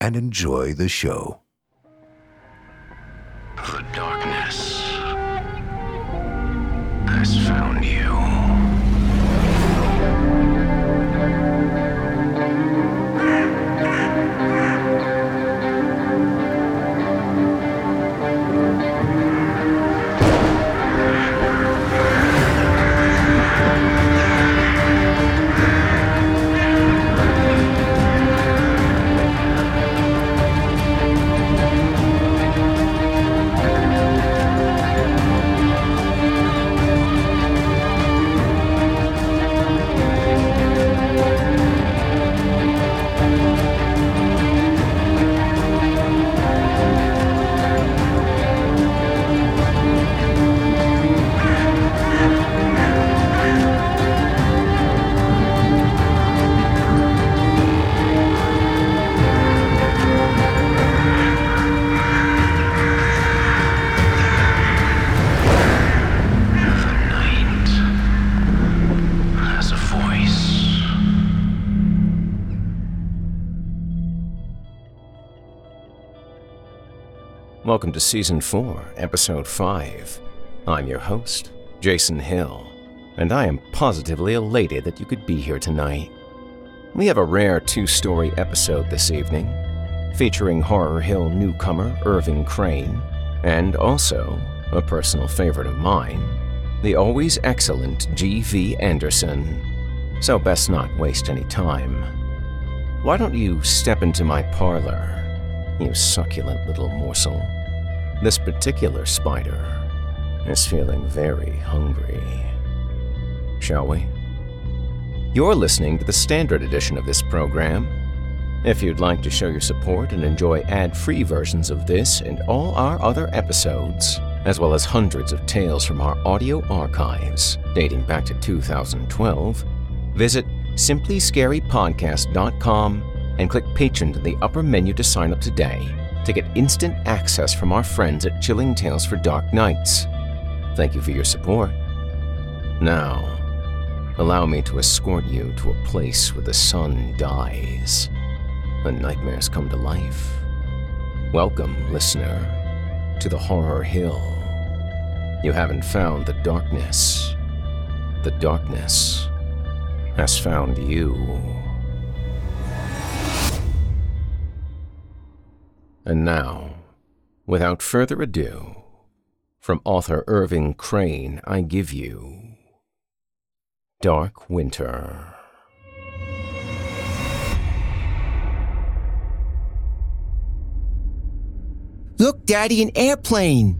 and enjoy the show. The darkness has found you. Welcome to Season 4, Episode 5. I'm your host, Jason Hill, and I am positively elated that you could be here tonight. We have a rare two story episode this evening, featuring Horror Hill newcomer Irving Crane, and also, a personal favorite of mine, the always excellent G.V. Anderson. So, best not waste any time. Why don't you step into my parlor? you succulent little morsel. This particular spider is feeling very hungry. Shall we? You're listening to the standard edition of this program. If you'd like to show your support and enjoy ad free versions of this and all our other episodes, as well as hundreds of tales from our audio archives dating back to 2012, visit simplyscarypodcast.com and click Patron in the upper menu to sign up today to get instant access from our friends at Chilling Tales for Dark Nights. Thank you for your support. Now, allow me to escort you to a place where the sun dies and nightmares come to life. Welcome, listener, to the Horror Hill. You haven't found the darkness. The darkness has found you. And now, without further ado, from author Irving Crane, I give you Dark Winter. Look, Daddy, an airplane!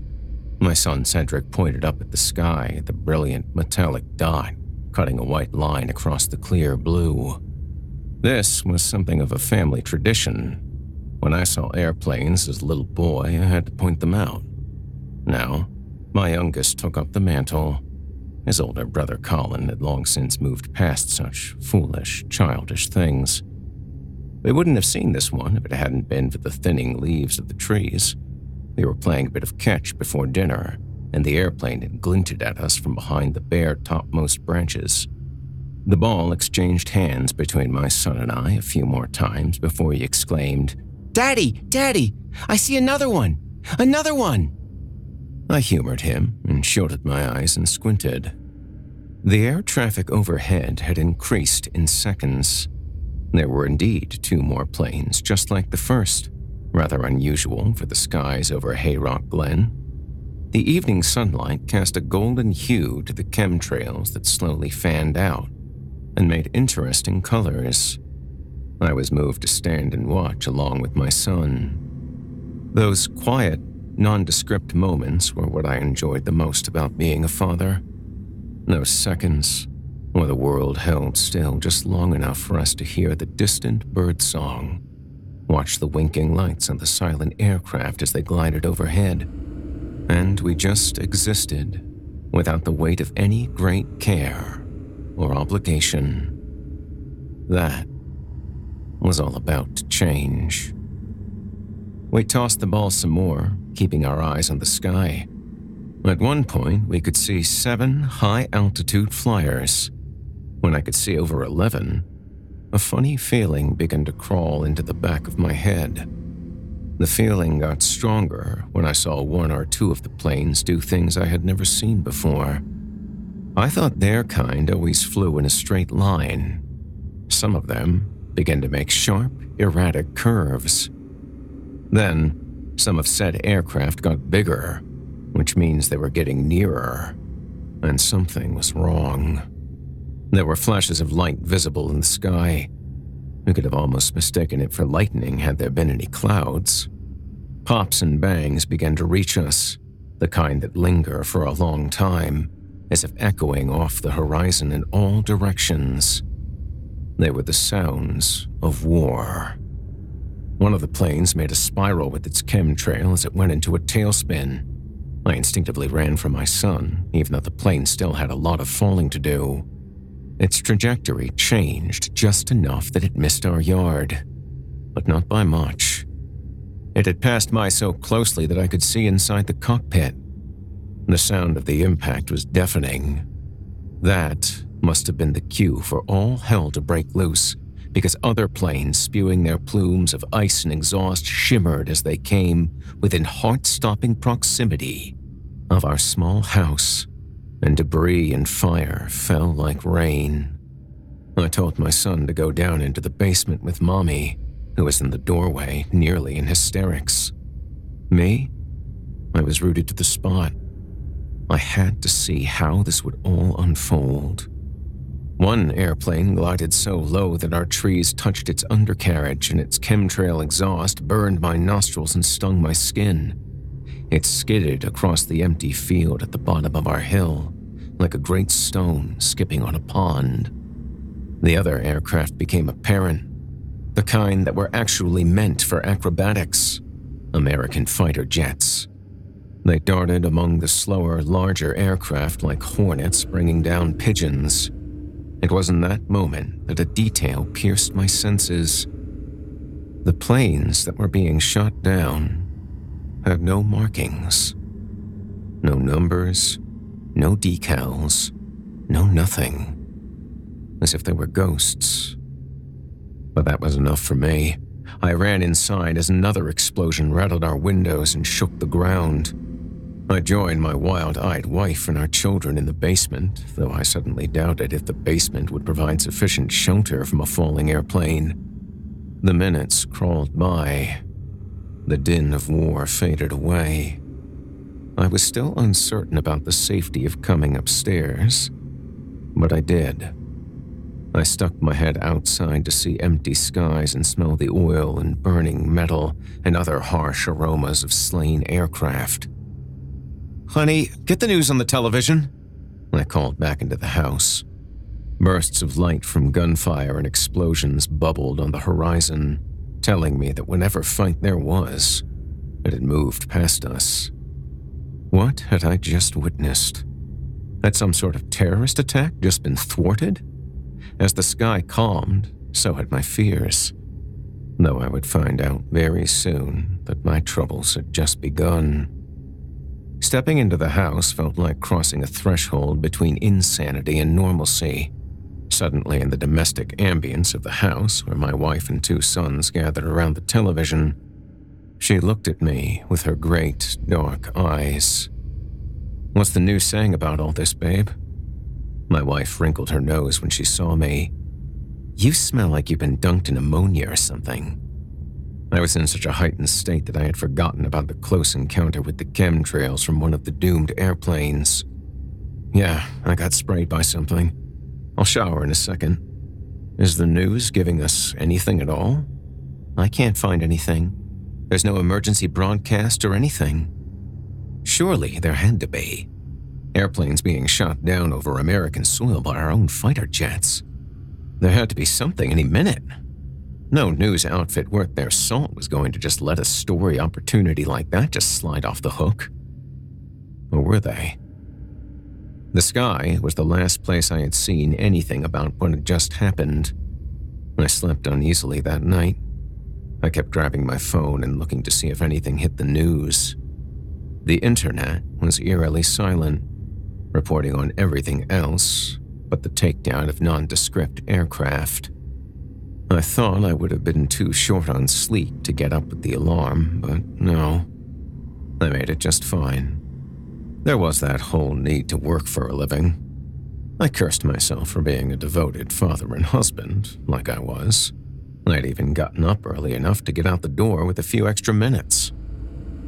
My son Cedric pointed up at the sky at the brilliant metallic dot cutting a white line across the clear blue. This was something of a family tradition. When I saw airplanes as a little boy, I had to point them out. Now, my youngest took up the mantle. His older brother Colin had long since moved past such foolish, childish things. We wouldn't have seen this one if it hadn't been for the thinning leaves of the trees. We were playing a bit of catch before dinner, and the airplane had glinted at us from behind the bare topmost branches. The ball exchanged hands between my son and I a few more times before he exclaimed, Daddy, Daddy, I see another one! Another one! I humored him and shielded my eyes and squinted. The air traffic overhead had increased in seconds. There were indeed two more planes, just like the first, rather unusual for the skies over Hayrock Glen. The evening sunlight cast a golden hue to the chemtrails that slowly fanned out and made interesting colors. I was moved to stand and watch along with my son. Those quiet, nondescript moments were what I enjoyed the most about being a father. Those seconds, where the world held still just long enough for us to hear the distant bird song, watch the winking lights on the silent aircraft as they glided overhead, and we just existed without the weight of any great care or obligation. That was all about to change. We tossed the ball some more, keeping our eyes on the sky. At one point, we could see seven high altitude flyers. When I could see over 11, a funny feeling began to crawl into the back of my head. The feeling got stronger when I saw one or two of the planes do things I had never seen before. I thought their kind always flew in a straight line. Some of them began to make sharp, erratic curves. Then, some of said aircraft got bigger, which means they were getting nearer, and something was wrong. There were flashes of light visible in the sky. We could have almost mistaken it for lightning had there been any clouds. Pops and bangs began to reach us, the kind that linger for a long time, as if echoing off the horizon in all directions. They were the sounds of war. One of the planes made a spiral with its chemtrail as it went into a tailspin. I instinctively ran for my son, even though the plane still had a lot of falling to do. Its trajectory changed just enough that it missed our yard, but not by much. It had passed by so closely that I could see inside the cockpit. The sound of the impact was deafening. That must have been the cue for all hell to break loose, because other planes spewing their plumes of ice and exhaust shimmered as they came within heart stopping proximity of our small house, and debris and fire fell like rain. I told my son to go down into the basement with Mommy, who was in the doorway, nearly in hysterics. Me? I was rooted to the spot. I had to see how this would all unfold. One airplane glided so low that our trees touched its undercarriage, and its chemtrail exhaust burned my nostrils and stung my skin. It skidded across the empty field at the bottom of our hill, like a great stone skipping on a pond. The other aircraft became apparent, the kind that were actually meant for acrobatics American fighter jets. They darted among the slower, larger aircraft like hornets bringing down pigeons. It was in that moment that a detail pierced my senses. The planes that were being shot down had no markings, no numbers, no decals, no nothing, as if they were ghosts. But that was enough for me. I ran inside as another explosion rattled our windows and shook the ground. I joined my wild eyed wife and our children in the basement, though I suddenly doubted if the basement would provide sufficient shelter from a falling airplane. The minutes crawled by. The din of war faded away. I was still uncertain about the safety of coming upstairs, but I did. I stuck my head outside to see empty skies and smell the oil and burning metal and other harsh aromas of slain aircraft. Honey, get the news on the television. I called back into the house. Bursts of light from gunfire and explosions bubbled on the horizon, telling me that whatever fight there was, it had moved past us. What had I just witnessed? Had some sort of terrorist attack just been thwarted? As the sky calmed, so had my fears. Though I would find out very soon that my troubles had just begun. Stepping into the house felt like crossing a threshold between insanity and normalcy. Suddenly, in the domestic ambience of the house, where my wife and two sons gathered around the television, she looked at me with her great, dark eyes. What's the news saying about all this, babe? My wife wrinkled her nose when she saw me. You smell like you've been dunked in ammonia or something. I was in such a heightened state that I had forgotten about the close encounter with the chemtrails from one of the doomed airplanes. Yeah, I got sprayed by something. I'll shower in a second. Is the news giving us anything at all? I can't find anything. There's no emergency broadcast or anything. Surely there had to be. Airplanes being shot down over American soil by our own fighter jets. There had to be something any minute. No news outfit worth their salt was going to just let a story opportunity like that just slide off the hook. Or were they? The sky was the last place I had seen anything about what had just happened. I slept uneasily that night. I kept grabbing my phone and looking to see if anything hit the news. The internet was eerily silent, reporting on everything else but the takedown of nondescript aircraft. I thought I would have been too short on sleep to get up with the alarm, but no. I made it just fine. There was that whole need to work for a living. I cursed myself for being a devoted father and husband, like I was. I'd even gotten up early enough to get out the door with a few extra minutes.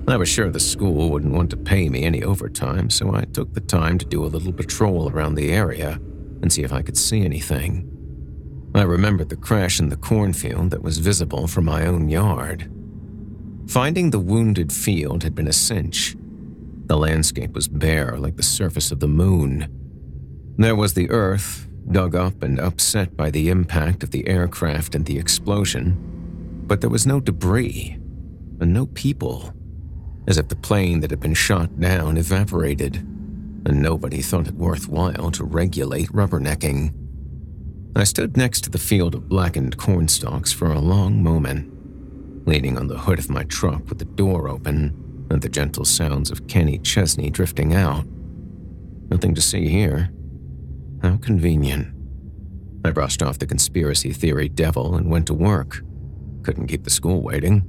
I was sure the school wouldn't want to pay me any overtime, so I took the time to do a little patrol around the area and see if I could see anything. I remembered the crash in the cornfield that was visible from my own yard. Finding the wounded field had been a cinch, the landscape was bare like the surface of the moon. There was the earth, dug up and upset by the impact of the aircraft and the explosion, but there was no debris and no people, as if the plane that had been shot down evaporated, and nobody thought it worthwhile to regulate rubbernecking. I stood next to the field of blackened cornstalks for a long moment, leaning on the hood of my truck with the door open and the gentle sounds of Kenny Chesney drifting out. Nothing to see here. How convenient. I brushed off the conspiracy theory devil and went to work. Couldn't keep the school waiting.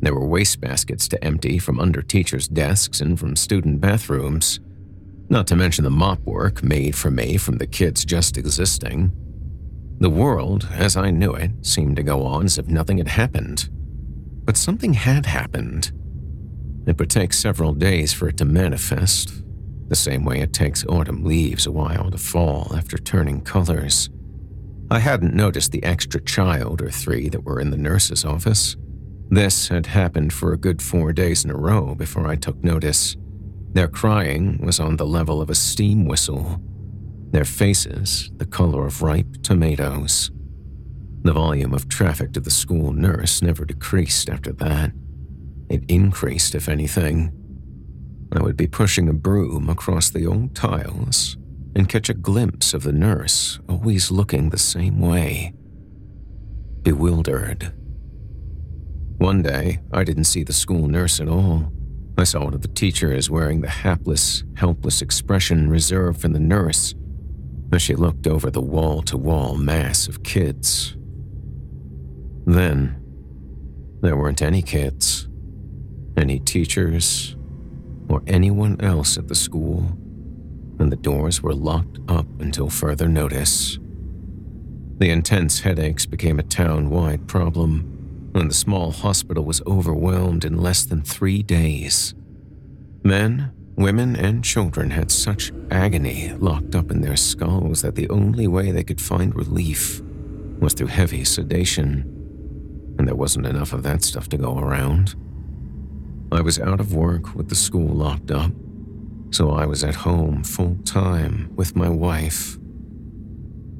There were wastebaskets to empty from under teachers' desks and from student bathrooms. Not to mention the mop work made for me from the kids just existing. The world, as I knew it, seemed to go on as if nothing had happened. But something had happened. It would take several days for it to manifest, the same way it takes autumn leaves a while to fall after turning colors. I hadn't noticed the extra child or three that were in the nurse's office. This had happened for a good four days in a row before I took notice. Their crying was on the level of a steam whistle, their faces the color of ripe tomatoes. The volume of traffic to the school nurse never decreased after that. It increased, if anything. I would be pushing a broom across the old tiles and catch a glimpse of the nurse always looking the same way. Bewildered. One day, I didn't see the school nurse at all. I saw one of the teachers wearing the hapless, helpless expression reserved for the nurse as she looked over the wall to wall mass of kids. Then, there weren't any kids any teachers, or anyone else at the school, and the doors were locked up until further notice. The intense headaches became a town wide problem, and the small hospital was overwhelmed in less than three days. Men, women, and children had such agony locked up in their skulls that the only way they could find relief was through heavy sedation, and there wasn't enough of that stuff to go around. I was out of work with the school locked up, so I was at home full time with my wife,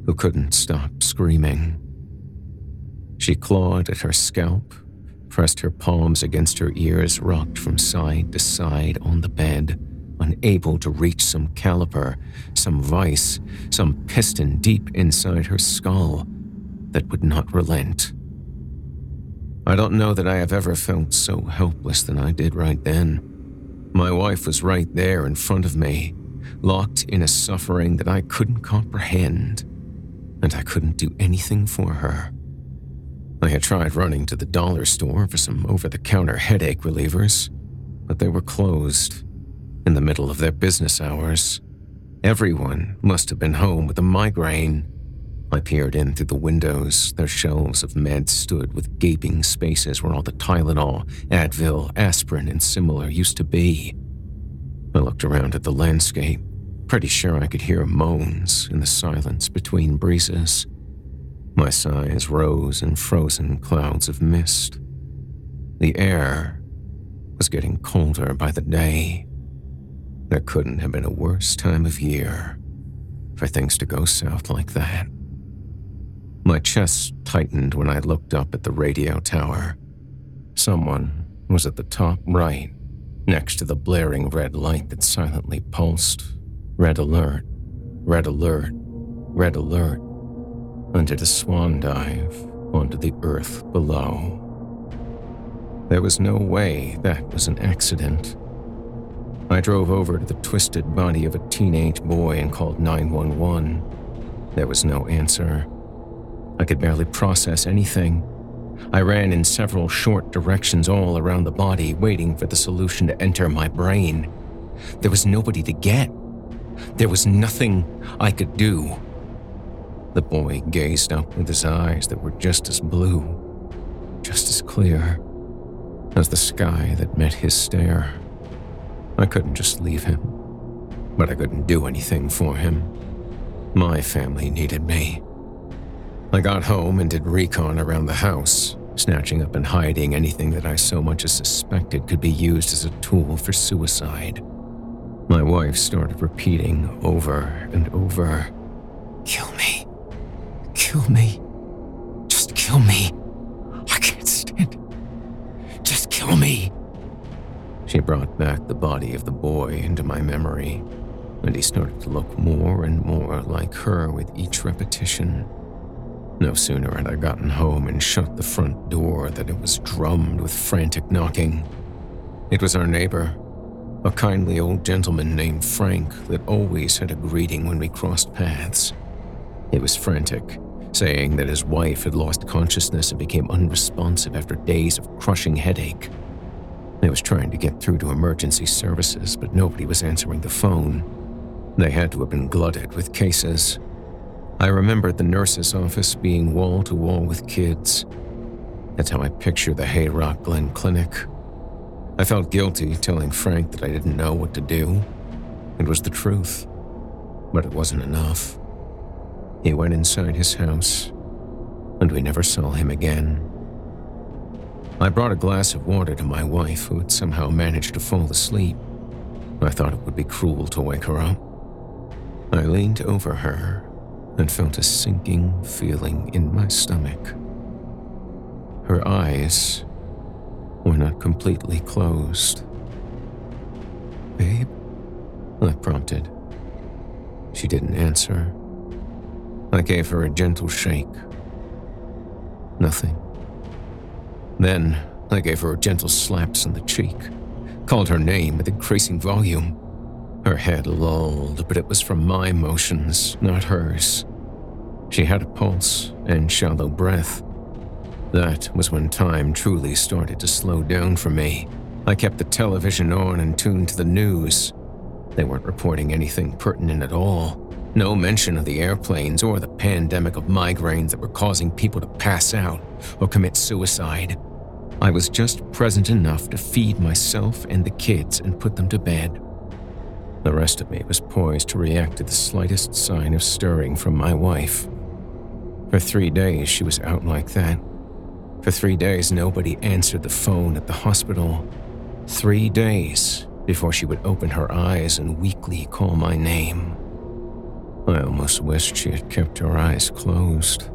who couldn't stop screaming. She clawed at her scalp, pressed her palms against her ears, rocked from side to side on the bed, unable to reach some caliper, some vice, some piston deep inside her skull that would not relent. I don't know that I have ever felt so helpless than I did right then. My wife was right there in front of me, locked in a suffering that I couldn't comprehend, and I couldn't do anything for her. I had tried running to the dollar store for some over the counter headache relievers, but they were closed in the middle of their business hours. Everyone must have been home with a migraine I peered in through the windows. Their shelves of meds stood with gaping spaces where all the Tylenol, Advil, aspirin, and similar used to be. I looked around at the landscape, pretty sure I could hear moans in the silence between breezes. My sighs rose in frozen clouds of mist. The air was getting colder by the day. There couldn't have been a worse time of year for things to go south like that. My chest tightened when I looked up at the radio tower. Someone was at the top right, next to the blaring red light that silently pulsed. Red alert, red alert, red alert. And did a swan dive onto the earth below. There was no way that was an accident. I drove over to the twisted body of a teenage boy and called 911. There was no answer. I could barely process anything. I ran in several short directions all around the body, waiting for the solution to enter my brain. There was nobody to get. There was nothing I could do. The boy gazed up with his eyes that were just as blue, just as clear as the sky that met his stare. I couldn't just leave him, but I couldn't do anything for him. My family needed me. I got home and did recon around the house, snatching up and hiding anything that I so much as suspected could be used as a tool for suicide. My wife started repeating over and over Kill me. Kill me. Just kill me. I can't stand it. Just kill me. She brought back the body of the boy into my memory, and he started to look more and more like her with each repetition. No sooner had I gotten home and shut the front door than it was drummed with frantic knocking. It was our neighbor, a kindly old gentleman named Frank that always had a greeting when we crossed paths. He was frantic, saying that his wife had lost consciousness and became unresponsive after days of crushing headache. I was trying to get through to emergency services, but nobody was answering the phone. They had to have been glutted with cases. I remembered the nurse's office being wall to wall with kids. That's how I picture the Hayrock Glen Clinic. I felt guilty telling Frank that I didn't know what to do. It was the truth, but it wasn't enough. He went inside his house, and we never saw him again. I brought a glass of water to my wife, who had somehow managed to fall asleep. I thought it would be cruel to wake her up. I leaned over her and felt a sinking feeling in my stomach. Her eyes were not completely closed. Babe? I prompted. She didn't answer. I gave her a gentle shake. Nothing. Then I gave her gentle slaps on the cheek, called her name with increasing volume. Her head lolled, but it was from my motions, not hers. She had a pulse and shallow breath. That was when time truly started to slow down for me. I kept the television on and tuned to the news. They weren't reporting anything pertinent at all. No mention of the airplanes or the pandemic of migraines that were causing people to pass out or commit suicide. I was just present enough to feed myself and the kids and put them to bed. The rest of me was poised to react to the slightest sign of stirring from my wife. For three days, she was out like that. For three days, nobody answered the phone at the hospital. Three days before she would open her eyes and weakly call my name. I almost wished she had kept her eyes closed.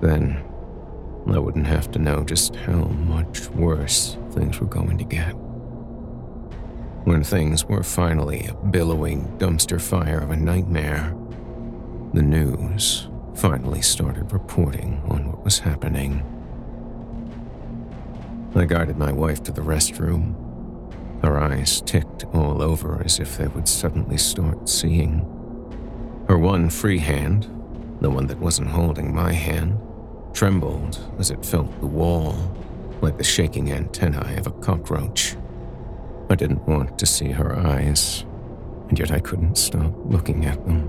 Then I wouldn't have to know just how much worse things were going to get. When things were finally a billowing dumpster fire of a nightmare, the news finally started reporting on what was happening. I guided my wife to the restroom. Her eyes ticked all over as if they would suddenly start seeing. Her one free hand, the one that wasn't holding my hand, trembled as it felt the wall, like the shaking antennae of a cockroach. I didn't want to see her eyes, and yet I couldn't stop looking at them.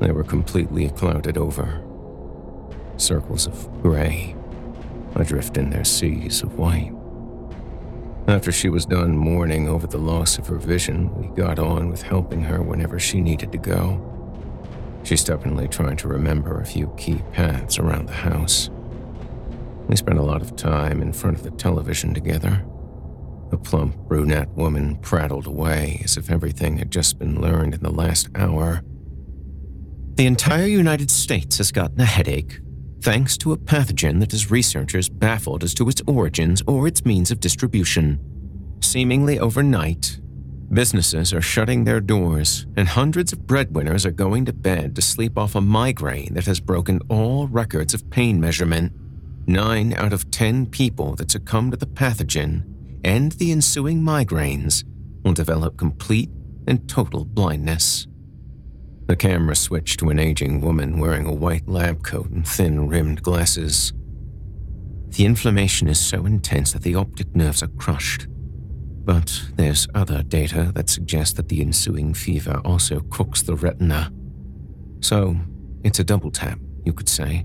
They were completely clouded over, circles of gray, adrift in their seas of white. After she was done mourning over the loss of her vision, we got on with helping her whenever she needed to go. She stubbornly tried to remember a few key paths around the house. We spent a lot of time in front of the television together. The plump brunette woman prattled away as if everything had just been learned in the last hour. The entire United States has gotten a headache thanks to a pathogen that has researchers baffled as to its origins or its means of distribution. Seemingly overnight, businesses are shutting their doors, and hundreds of breadwinners are going to bed to sleep off a migraine that has broken all records of pain measurement. Nine out of ten people that succumb to the pathogen and the ensuing migraines will develop complete and total blindness. The camera switched to an aging woman wearing a white lab coat and thin rimmed glasses. The inflammation is so intense that the optic nerves are crushed. But there's other data that suggests that the ensuing fever also cooks the retina. So, it's a double tap, you could say,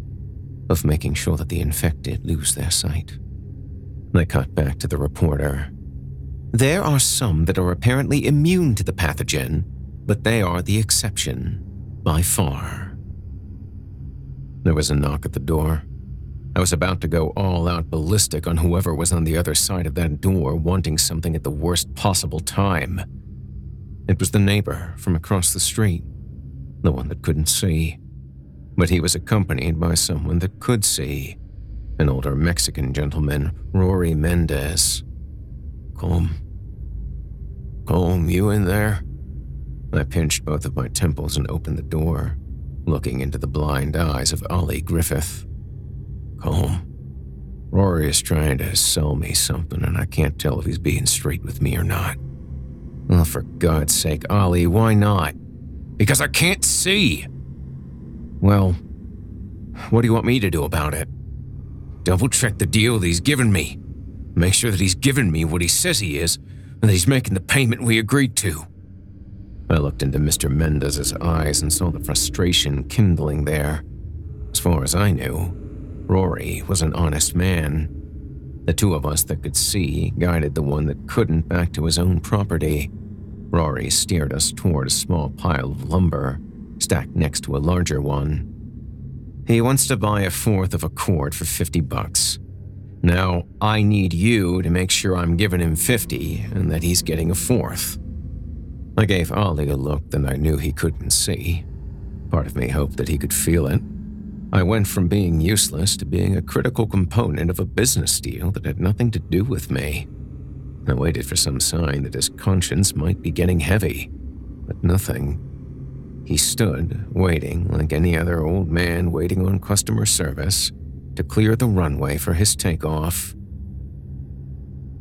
of making sure that the infected lose their sight. They cut back to the reporter. There are some that are apparently immune to the pathogen, but they are the exception, by far. There was a knock at the door. I was about to go all out ballistic on whoever was on the other side of that door wanting something at the worst possible time. It was the neighbor from across the street, the one that couldn't see. But he was accompanied by someone that could see an older Mexican gentleman, Rory Mendez. Colm. Colm, you in there? I pinched both of my temples and opened the door, looking into the blind eyes of Ollie Griffith. Calm. Rory is trying to sell me something, and I can't tell if he's being straight with me or not. Well, for God's sake, Ollie, why not? Because I can't see! Well, what do you want me to do about it? Double check the deal that he's given me. Make sure that he's given me what he says he is, and that he's making the payment we agreed to. I looked into Mr. Mendez's eyes and saw the frustration kindling there. As far as I knew, Rory was an honest man. The two of us that could see guided the one that couldn't back to his own property. Rory steered us toward a small pile of lumber, stacked next to a larger one. He wants to buy a fourth of a cord for 50 bucks. Now, I need you to make sure I'm giving him 50 and that he's getting a fourth. I gave Ollie a look that I knew he couldn't see. Part of me hoped that he could feel it. I went from being useless to being a critical component of a business deal that had nothing to do with me. I waited for some sign that his conscience might be getting heavy, but nothing. He stood, waiting like any other old man waiting on customer service to clear the runway for his takeoff.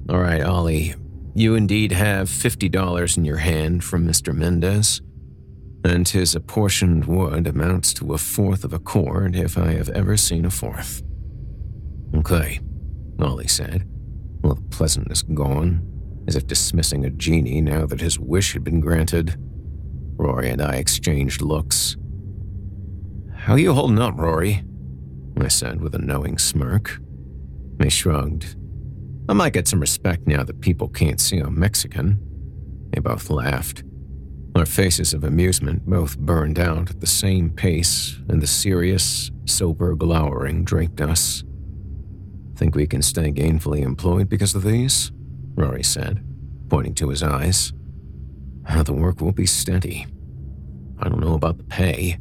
All right, Ollie, you indeed have $50 in your hand from Mr. Mendez, and his apportioned wood amounts to a fourth of a cord if I have ever seen a fourth. Okay, Ollie said, all the pleasantness gone, as if dismissing a genie now that his wish had been granted. Rory and I exchanged looks. How you holding up, Rory? I said with a knowing smirk. He shrugged I might get some respect now that people can't see I'm Mexican. They both laughed. Our faces of amusement both burned out at the same pace, and the serious, sober glowering draped us. Think we can stay gainfully employed because of these? Rory said, pointing to his eyes. The work will be steady. I don't know about the pay.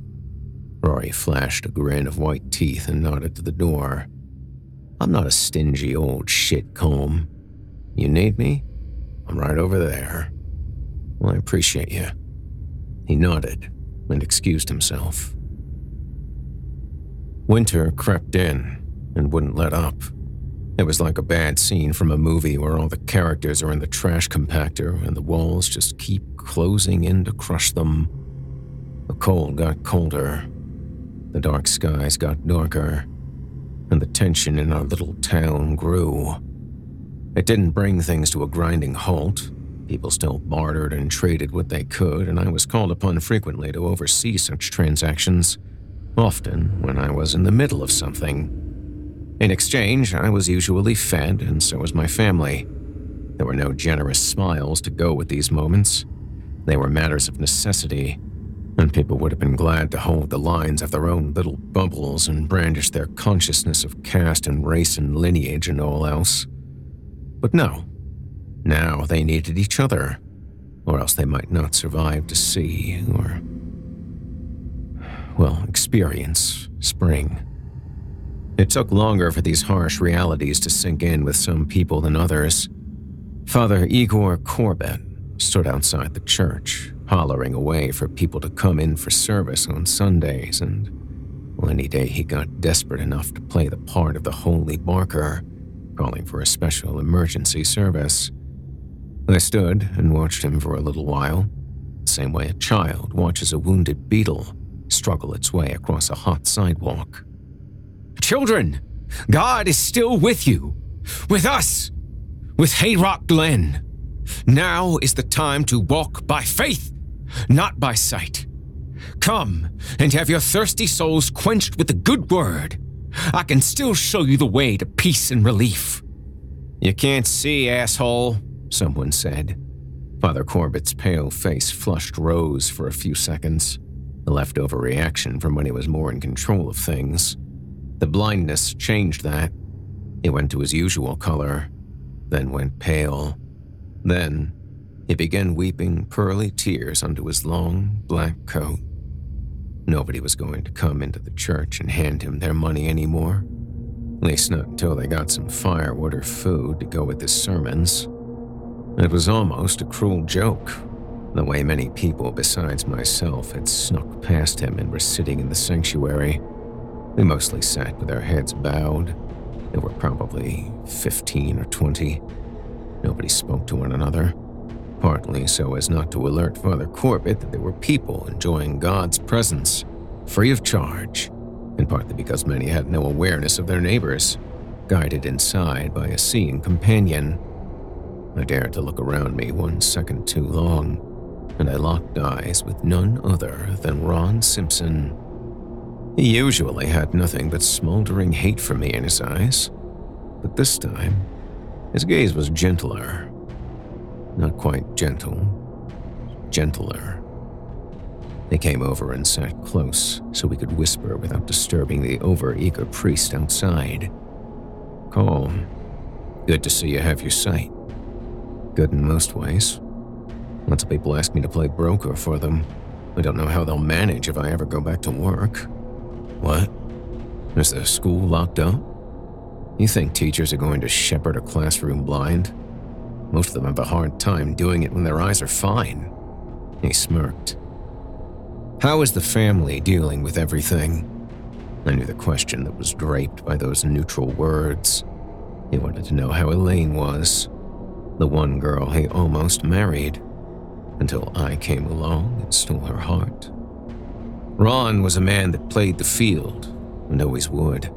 Rory flashed a grin of white teeth and nodded to the door. I'm not a stingy old shit comb. You need me? I'm right over there. Well, I appreciate you. He nodded and excused himself. Winter crept in and wouldn't let up. It was like a bad scene from a movie where all the characters are in the trash compactor and the walls just keep closing in to crush them. The cold got colder. The dark skies got darker and the tension in our little town grew. It didn't bring things to a grinding halt. People still bartered and traded what they could, and I was called upon frequently to oversee such transactions, often when I was in the middle of something. In exchange, I was usually fed, and so was my family. There were no generous smiles to go with these moments. They were matters of necessity, and people would have been glad to hold the lines of their own little bubbles and brandish their consciousness of caste and race and lineage and all else. But no. Now they needed each other, or else they might not survive to see, or. well, experience spring. It took longer for these harsh realities to sink in with some people than others. Father Igor Corbett stood outside the church, hollering away for people to come in for service on Sundays, and any day he got desperate enough to play the part of the holy barker, calling for a special emergency service. I stood and watched him for a little while, the same way a child watches a wounded beetle struggle its way across a hot sidewalk. Children, God is still with you, with us, with Hayrock Glen. Now is the time to walk by faith, not by sight. Come and have your thirsty souls quenched with the good word. I can still show you the way to peace and relief. You can't see, asshole, someone said. Father Corbett's pale face flushed rose for a few seconds, a leftover reaction from when he was more in control of things. The blindness changed that. He went to his usual color, then went pale. Then he began weeping pearly tears onto his long black coat. Nobody was going to come into the church and hand him their money anymore. At least not until they got some firewood or food to go with his sermons. It was almost a cruel joke, the way many people besides myself had snuck past him and were sitting in the sanctuary. We mostly sat with our heads bowed. There were probably 15 or 20. Nobody spoke to one another partly so as not to alert Father Corbett that there were people enjoying God's presence, free of charge, and partly because many had no awareness of their neighbors, guided inside by a seeing companion. I dared to look around me one second too long, and I locked eyes with none other than Ron Simpson. He usually had nothing but smoldering hate for me in his eyes, but this time, his gaze was gentler not quite gentle, gentler. They came over and sat close so we could whisper without disturbing the overeager priest outside. Calm. Good to see you have your sight. Good in most ways. Lots of people ask me to play broker for them. I don't know how they'll manage if I ever go back to work. What? Is the school locked up? You think teachers are going to shepherd a classroom blind? Most of them have a hard time doing it when their eyes are fine. He smirked. How is the family dealing with everything? I knew the question that was draped by those neutral words. He wanted to know how Elaine was, the one girl he almost married, until I came along and stole her heart. Ron was a man that played the field, and always would.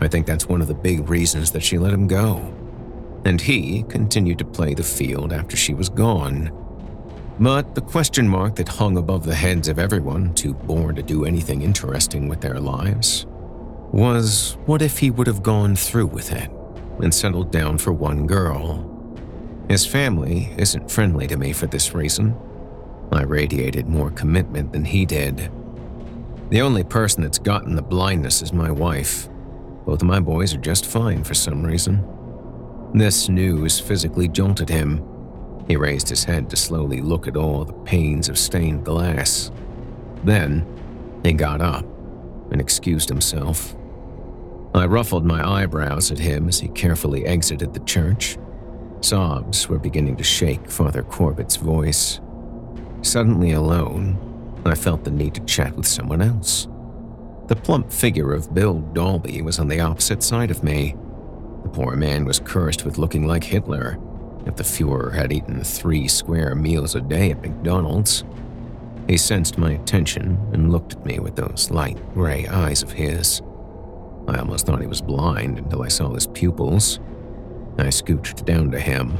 I think that's one of the big reasons that she let him go and he continued to play the field after she was gone. But the question mark that hung above the heads of everyone too born to do anything interesting with their lives was what if he would have gone through with it and settled down for one girl? His family isn't friendly to me for this reason. I radiated more commitment than he did. The only person that's gotten the blindness is my wife. Both of my boys are just fine for some reason. This news physically jolted him. He raised his head to slowly look at all the panes of stained glass. Then, he got up and excused himself. I ruffled my eyebrows at him as he carefully exited the church. Sobs were beginning to shake Father Corbett's voice. Suddenly alone, I felt the need to chat with someone else. The plump figure of Bill Dalby was on the opposite side of me. The poor man was cursed with looking like Hitler. If the Fuhrer had eaten three square meals a day at McDonald's, he sensed my attention and looked at me with those light gray eyes of his. I almost thought he was blind until I saw his pupils. I scooched down to him.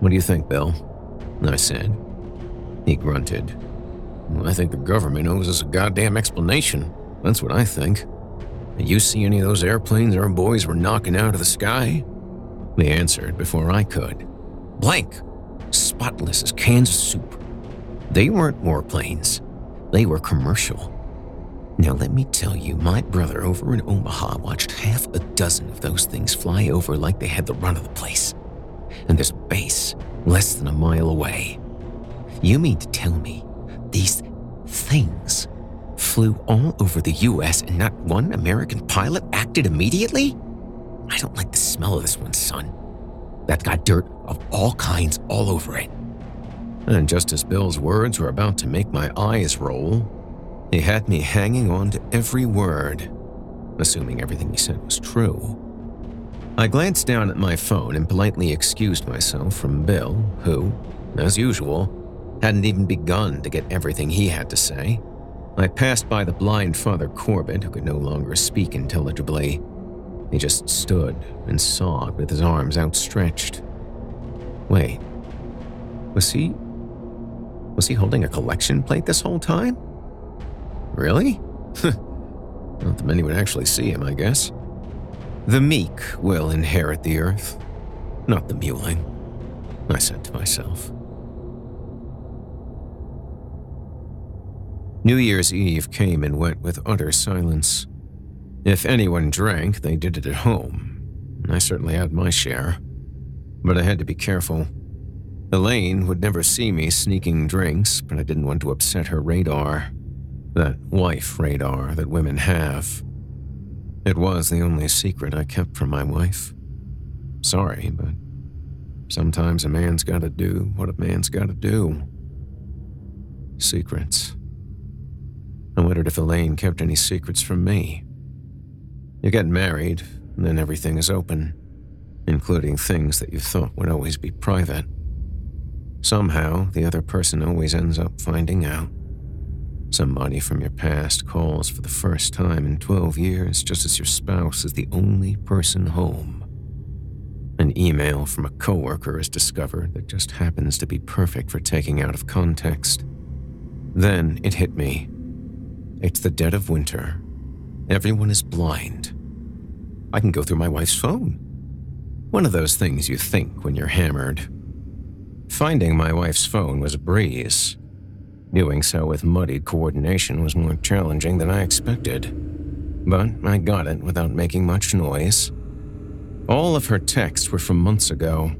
What do you think, Bill? I said. He grunted. I think the government owes us a goddamn explanation. That's what I think. You see any of those airplanes our boys were knocking out of the sky? They answered before I could. Blank, spotless as cans of soup. They weren't warplanes, they were commercial. Now, let me tell you, my brother over in Omaha watched half a dozen of those things fly over like they had the run of the place. And there's a base less than a mile away. You mean to tell me these things flew all over the US and not one American pilot acted immediately? I don't like the smell of this one, son. That's got dirt of all kinds all over it. And just as Bill's words were about to make my eyes roll, he had me hanging on to every word, assuming everything he said was true. I glanced down at my phone and politely excused myself from Bill, who, as usual, hadn't even begun to get everything he had to say. I passed by the blind Father Corbett, who could no longer speak intelligibly. He just stood and sobbed with his arms outstretched. Wait, was he. Was he holding a collection plate this whole time? Really? Not that many would actually see him, I guess. The meek will inherit the earth, not the mewling, I said to myself. New Year's Eve came and went with utter silence. If anyone drank, they did it at home. I certainly had my share. But I had to be careful. Elaine would never see me sneaking drinks, but I didn't want to upset her radar. That wife radar that women have. It was the only secret I kept from my wife. Sorry, but sometimes a man's gotta do what a man's gotta do. Secrets. I wondered if Elaine kept any secrets from me. You get married, and then everything is open, including things that you thought would always be private. Somehow, the other person always ends up finding out. Somebody from your past calls for the first time in 12 years just as your spouse is the only person home. An email from a coworker is discovered that just happens to be perfect for taking out of context. Then it hit me. It's the dead of winter. Everyone is blind. I can go through my wife's phone. One of those things you think when you're hammered. Finding my wife's phone was a breeze. Doing so with muddied coordination was more challenging than I expected. But I got it without making much noise. All of her texts were from months ago.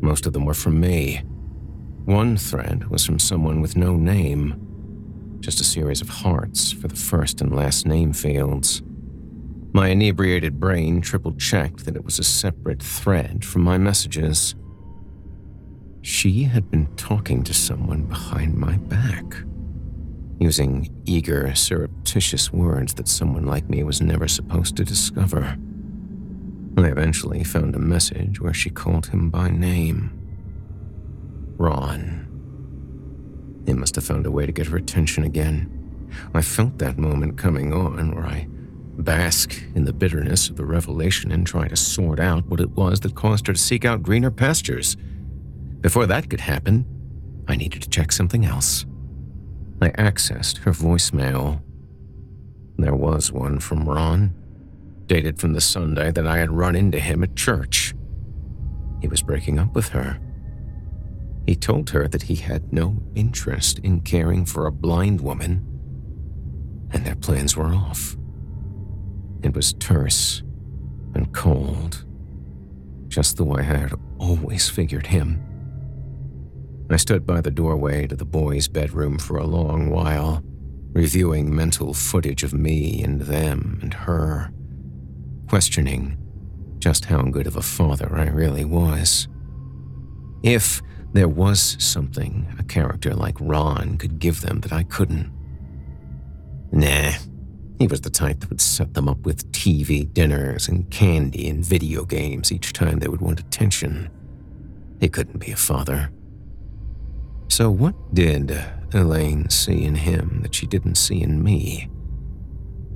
Most of them were from me. One thread was from someone with no name, just a series of hearts for the first and last name fields. My inebriated brain triple checked that it was a separate thread from my messages. She had been talking to someone behind my back, using eager, surreptitious words that someone like me was never supposed to discover. I eventually found a message where she called him by name Ron. He must have found a way to get her attention again. I felt that moment coming on where I bask in the bitterness of the revelation and try to sort out what it was that caused her to seek out greener pastures. Before that could happen, I needed to check something else. I accessed her voicemail. There was one from Ron, dated from the Sunday that I had run into him at church. He was breaking up with her. He told her that he had no interest in caring for a blind woman, and their plans were off. It was terse and cold, just the way I had always figured him. I stood by the doorway to the boys' bedroom for a long while, reviewing mental footage of me and them and her, questioning just how good of a father I really was. If there was something a character like Ron could give them that I couldn't. Nah, he was the type that would set them up with TV dinners and candy and video games each time they would want attention. He couldn't be a father. So, what did Elaine see in him that she didn't see in me?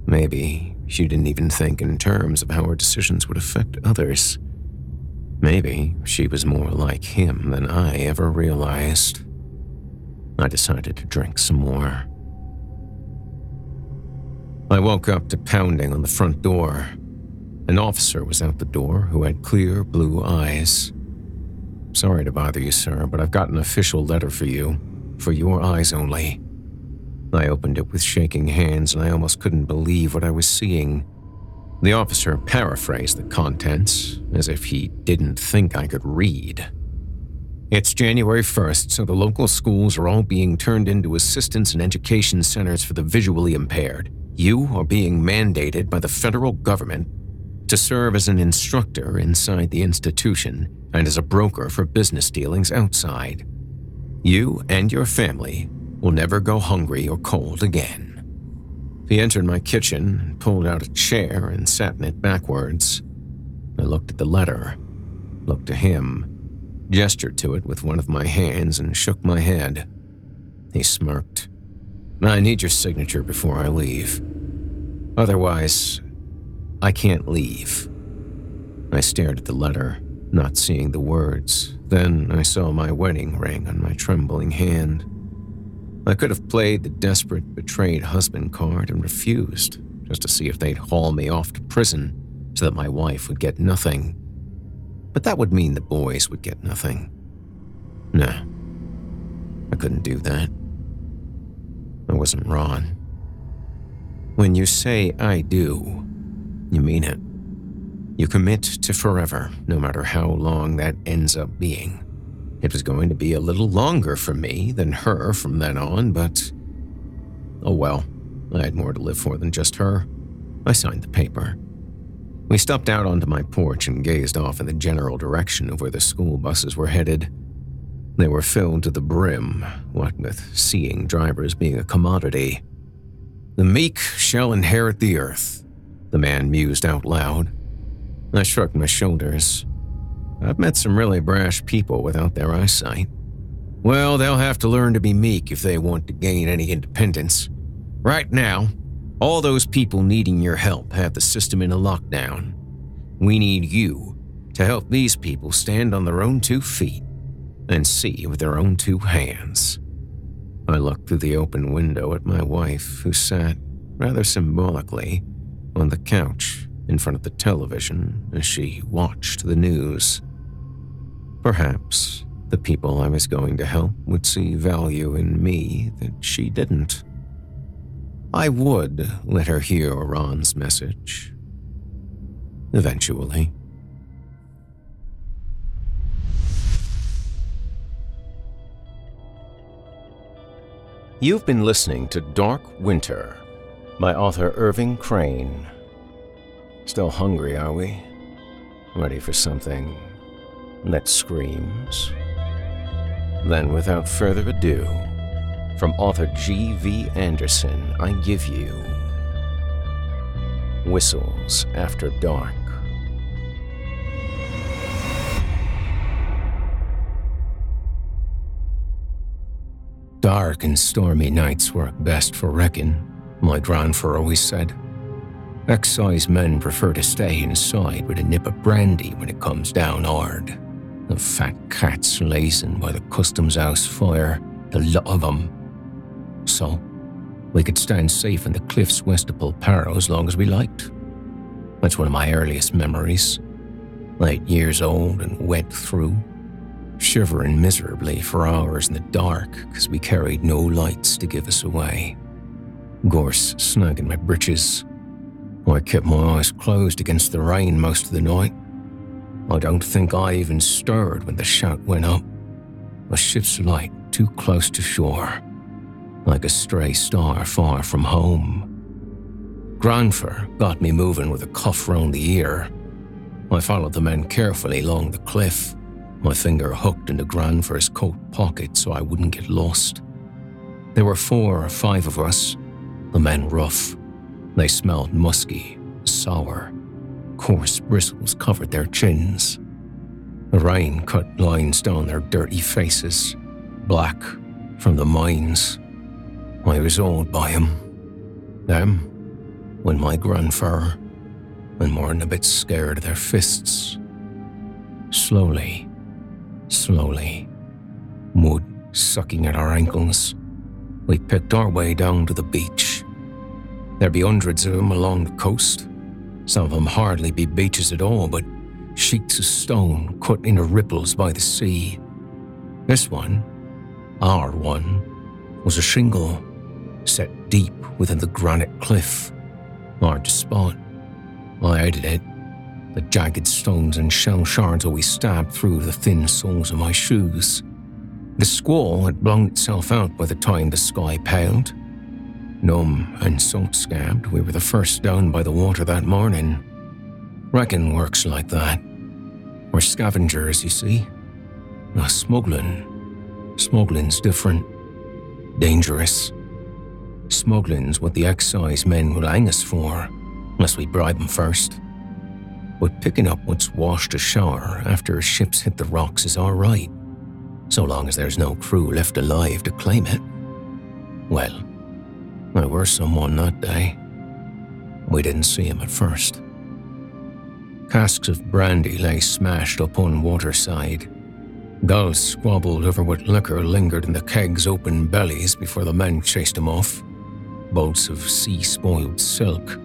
Maybe she didn't even think in terms of how her decisions would affect others. Maybe she was more like him than I ever realized. I decided to drink some more. I woke up to pounding on the front door. An officer was out the door who had clear blue eyes. Sorry to bother you, sir, but I've got an official letter for you, for your eyes only. I opened it with shaking hands, and I almost couldn't believe what I was seeing. The officer paraphrased the contents, as if he didn't think I could read. It's January 1st, so the local schools are all being turned into assistance and education centers for the visually impaired. You are being mandated by the federal government to serve as an instructor inside the institution and as a broker for business dealings outside. You and your family will never go hungry or cold again. He entered my kitchen and pulled out a chair and sat in it backwards. I looked at the letter, looked to him, gestured to it with one of my hands, and shook my head. He smirked. I need your signature before I leave. Otherwise, I can't leave. I stared at the letter, not seeing the words. Then I saw my wedding ring on my trembling hand. I could have played the desperate, betrayed husband card and refused, just to see if they'd haul me off to prison so that my wife would get nothing. But that would mean the boys would get nothing. Nah, I couldn't do that. I wasn't Ron. When you say I do, you mean it. You commit to forever, no matter how long that ends up being. It was going to be a little longer for me than her from then on, but. Oh well, I had more to live for than just her. I signed the paper. We stepped out onto my porch and gazed off in the general direction of where the school buses were headed. They were filled to the brim, what with seeing drivers being a commodity. The meek shall inherit the earth, the man mused out loud. I shrugged my shoulders. I've met some really brash people without their eyesight. Well, they'll have to learn to be meek if they want to gain any independence. Right now, all those people needing your help have the system in a lockdown. We need you to help these people stand on their own two feet and see with their own two hands. I looked through the open window at my wife, who sat, rather symbolically, on the couch in front of the television as she watched the news. Perhaps the people I was going to help would see value in me that she didn't. I would let her hear Ron's message. Eventually. You've been listening to Dark Winter by author Irving Crane. Still hungry, are we? Ready for something that screams? Then, without further ado, from author G.V. Anderson, I give you Whistles After Dark. Dark and stormy nights work best for wrecking, my grandfather always said. Excise men prefer to stay inside with a nip of brandy when it comes down hard. The fat cats lazing by the customs house fire, the lot of 'em. So, we could stand safe in the cliffs west of Polperro as long as we liked. That's one of my earliest memories. Eight years old and wet through, shivering miserably for hours in the dark because we carried no lights to give us away. Gorse snug in my breeches. I kept my eyes closed against the rain most of the night. I don't think I even stirred when the shout went up. A ship's light too close to shore like a stray star far from home. Granfer got me moving with a cuff round the ear. I followed the men carefully along the cliff, my finger hooked into Granfer's coat pocket so I wouldn't get lost. There were four or five of us, the men rough. They smelled musky, sour. Coarse bristles covered their chins. The rain cut lines down their dirty faces, black from the mines. I was awed by him. Them, when my grandfather, and more than a bit scared of their fists. Slowly, slowly, mud sucking at our ankles, we picked our way down to the beach. There'd be hundreds of them along the coast. Some of them hardly be beaches at all, but sheets of stone cut into ripples by the sea. This one, our one, was a shingle set deep within the granite cliff. Hard to spot. I hated it. The jagged stones and shell shards always stabbed through the thin soles of my shoes. The squall had blown itself out by the time the sky paled. Numb and salt scabbed, we were the first down by the water that morning. Wrecking works like that. We're scavengers, you see. Now, smuggling. Smuggling's different. Dangerous. Smuggling's what the excise men will hang us for, unless we bribe them first. But picking up what's washed ashore after a ships hit the rocks is alright, so long as there's no crew left alive to claim it. Well, there were someone that day. We didn't see him at first. Casks of brandy lay smashed up on waterside. Gulls squabbled over what liquor lingered in the keg's open bellies before the men chased them off. Bolts of sea spoiled silk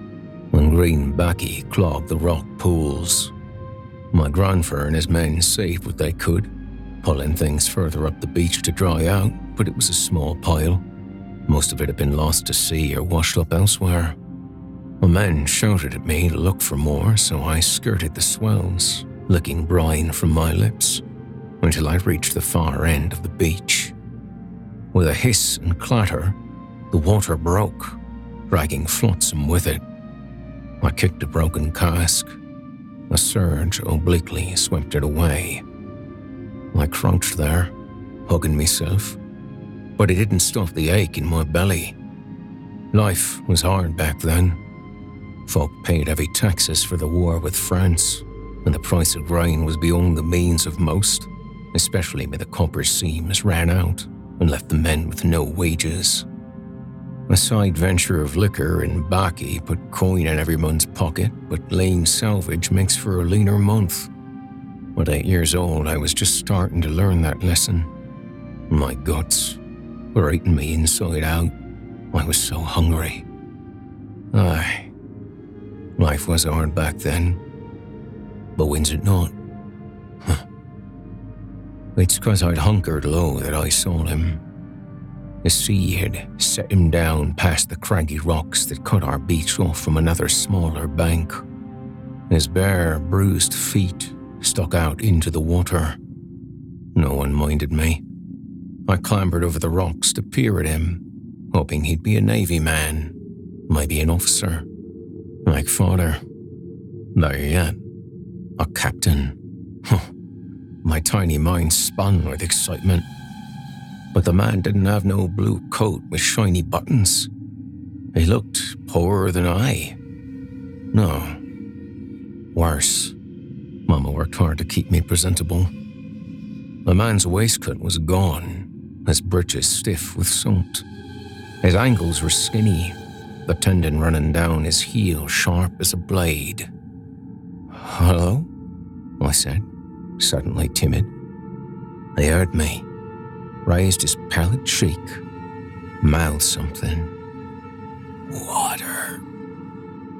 and green baccy clogged the rock pools. My grandfather and his men saved what they could, pulling things further up the beach to dry out, but it was a small pile. Most of it had been lost to sea or washed up elsewhere. The men shouted at me to look for more, so I skirted the swells, licking brine from my lips, until I reached the far end of the beach. With a hiss and clatter, the water broke, dragging flotsam with it. I kicked a broken cask. A surge obliquely swept it away. I crouched there, hugging myself, but it didn't stop the ache in my belly. Life was hard back then. Folk paid heavy taxes for the war with France, and the price of grain was beyond the means of most, especially when the copper seams ran out and left the men with no wages. A side venture of liquor and baccy put coin in everyone's pocket, but lean salvage makes for a leaner month. At eight years old, I was just starting to learn that lesson. My guts were eating me inside out. I was so hungry. Aye, Life was hard back then. But when's it not? Huh. It's because I'd hunkered low that I saw him. The sea had set him down past the craggy rocks that cut our beach off from another smaller bank. His bare, bruised feet stuck out into the water. No one minded me. I clambered over the rocks to peer at him, hoping he'd be a Navy man, maybe an officer. Like father. Not yet. A captain. My tiny mind spun with excitement. But the man didn't have no blue coat with shiny buttons. He looked poorer than I. No. Worse. Mama worked hard to keep me presentable. The man's waistcoat was gone, his breeches stiff with soot. His ankles were skinny, the tendon running down his heel sharp as a blade. Hello? I said, suddenly timid. He heard me, raised his pallid cheek, mouthed something. Water.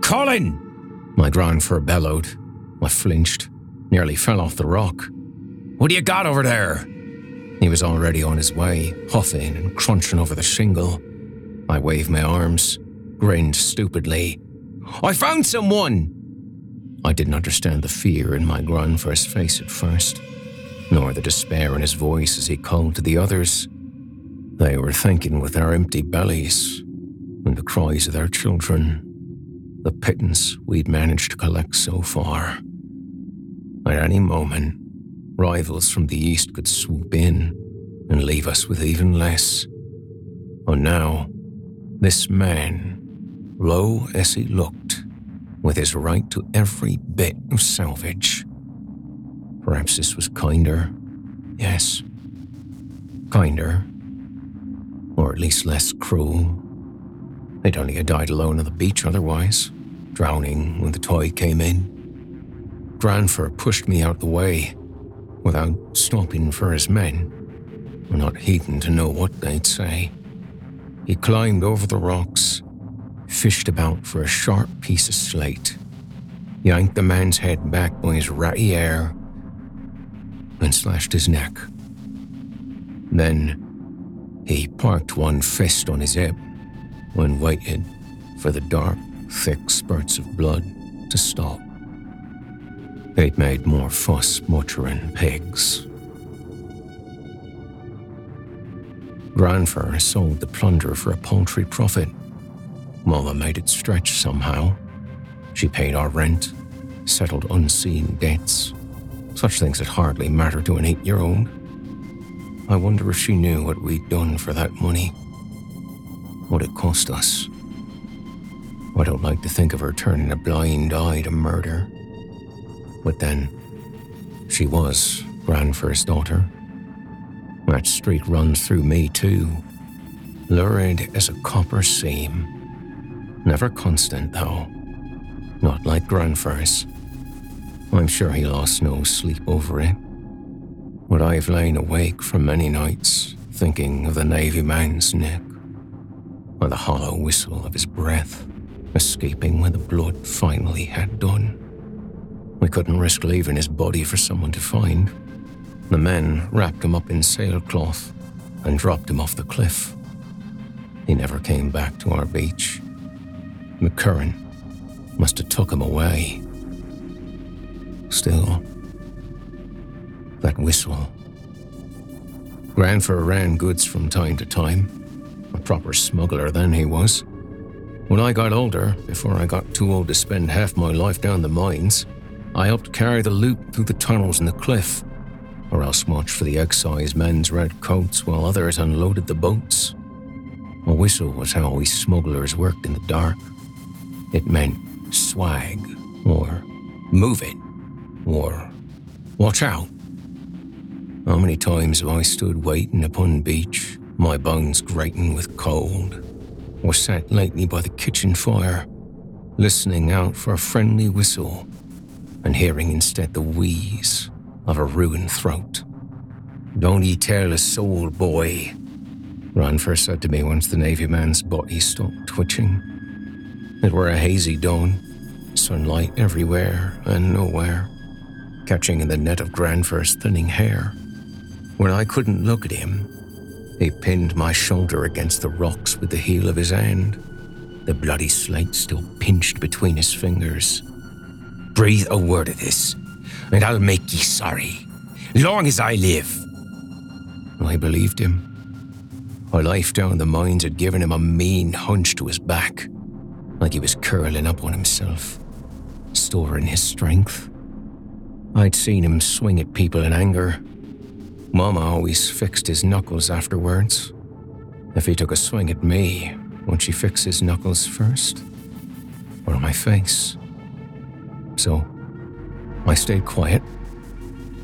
Colin! My grandfather bellowed. I flinched, nearly fell off the rock. What do you got over there? He was already on his way, huffing and crunching over the shingle. I waved my arms, grinned stupidly. I found someone! I didn't understand the fear in my grandfather's face at first, nor the despair in his voice as he called to the others. They were thinking with their empty bellies and the cries of their children, the pittance we'd managed to collect so far. At any moment, rivals from the east could swoop in and leave us with even less. And now, this man low as he looked, with his right to every bit of salvage. Perhaps this was kinder, yes, kinder, or at least less cruel. They'd only have died alone on the beach otherwise, drowning when the tide came in. Granfer pushed me out the way, without stopping for his men, not heeding to know what they'd say. He climbed over the rocks fished about for a sharp piece of slate, yanked the man's head back by his ratty hair, and slashed his neck. Then he parked one fist on his hip and waited for the dark, thick spurts of blood to stop. They'd made more fuss butchering pigs. Granfer sold the plunder for a paltry profit. Mama made it stretch somehow. She paid our rent, settled unseen debts. Such things that hardly matter to an eight year old. I wonder if she knew what we'd done for that money. What it cost us. I don't like to think of her turning a blind eye to murder. But then, she was Granfer's daughter. That streak runs through me too, lurid as a copper seam. Never constant, though. Not like Granfer's. I'm sure he lost no sleep over it. But I've lain awake for many nights, thinking of the Navy man's neck, or the hollow whistle of his breath, escaping when the blood finally had done. We couldn't risk leaving his body for someone to find. The men wrapped him up in sailcloth and dropped him off the cliff. He never came back to our beach. The current must have took him away. Still, that whistle. Granfer ran goods from time to time, a proper smuggler then he was. When I got older, before I got too old to spend half my life down the mines, I helped carry the loot through the tunnels in the cliff, or else watched for the excise men's red coats while others unloaded the boats. A whistle was how we smugglers worked in the dark. It meant swag, or move it, or watch out. How many times have I stood waiting upon beach, my bones grating with cold, or sat lately by the kitchen fire, listening out for a friendly whistle, and hearing instead the wheeze of a ruined throat. Don't ye tell a soul, boy, Granfer said to me once the Navy man's body stopped twitching. It were a hazy dawn, sunlight everywhere and nowhere, catching in the net of Granfer's thinning hair. When I couldn't look at him, he pinned my shoulder against the rocks with the heel of his hand, the bloody slate still pinched between his fingers. Breathe a word of this, and I'll make ye sorry, long as I live. I believed him. A life down the mines had given him a mean hunch to his back, like he was curling up on himself, storing his strength. I'd seen him swing at people in anger. Mama always fixed his knuckles afterwards. If he took a swing at me, would she fix his knuckles first? Or my face? So, I stayed quiet.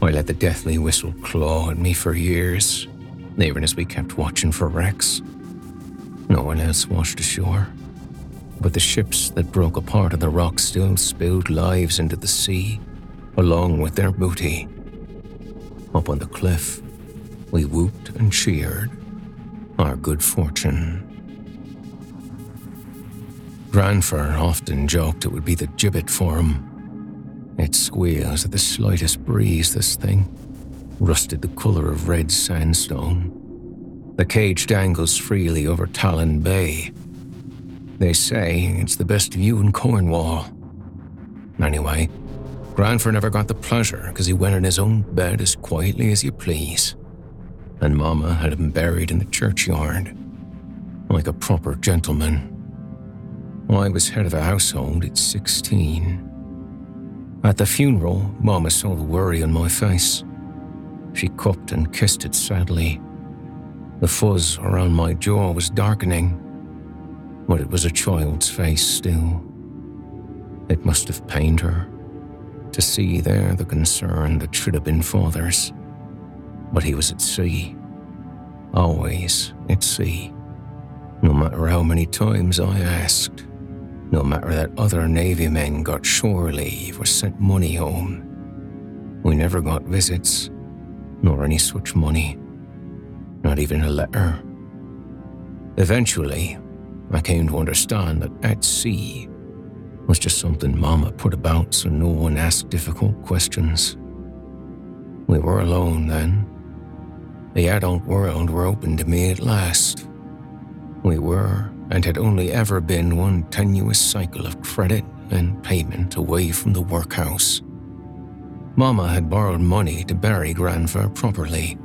I let the deathly whistle claw at me for years, even as we kept watching for wrecks. No one else washed ashore, but the ships that broke apart on the rocks still spilled lives into the sea, along with their booty. Up on the cliff, we whooped and cheered our good fortune. Granfer often joked it would be the gibbet for him. It squeals at the slightest breeze, this thing, rusted the colour of red sandstone. The cage dangles freely over Talland Bay. They say it's the best view in Cornwall. Anyway, Granfer never got the pleasure because he went in his own bed as quietly as you please. And Mama had him buried in the churchyard, like a proper gentleman. I was head of a household at 16. At the funeral, Mama saw the worry on my face. She cupped and kissed it sadly. The fuzz around my jaw was darkening, but it was a child's face still. It must have pained her to see there the concern that should have been father's. But he was at sea, always at sea, no matter how many times I asked, no matter that other Navy men got shore leave or sent money home. We never got visits, nor any such money, not even a letter. Eventually, I came to understand that at sea was just something Mama put about so no one asked difficult questions. We were alone then. The adult world were open to me at last. We were, and had only ever been one tenuous cycle of credit and payment away from the workhouse. Mama had borrowed money to bury Granfer properly,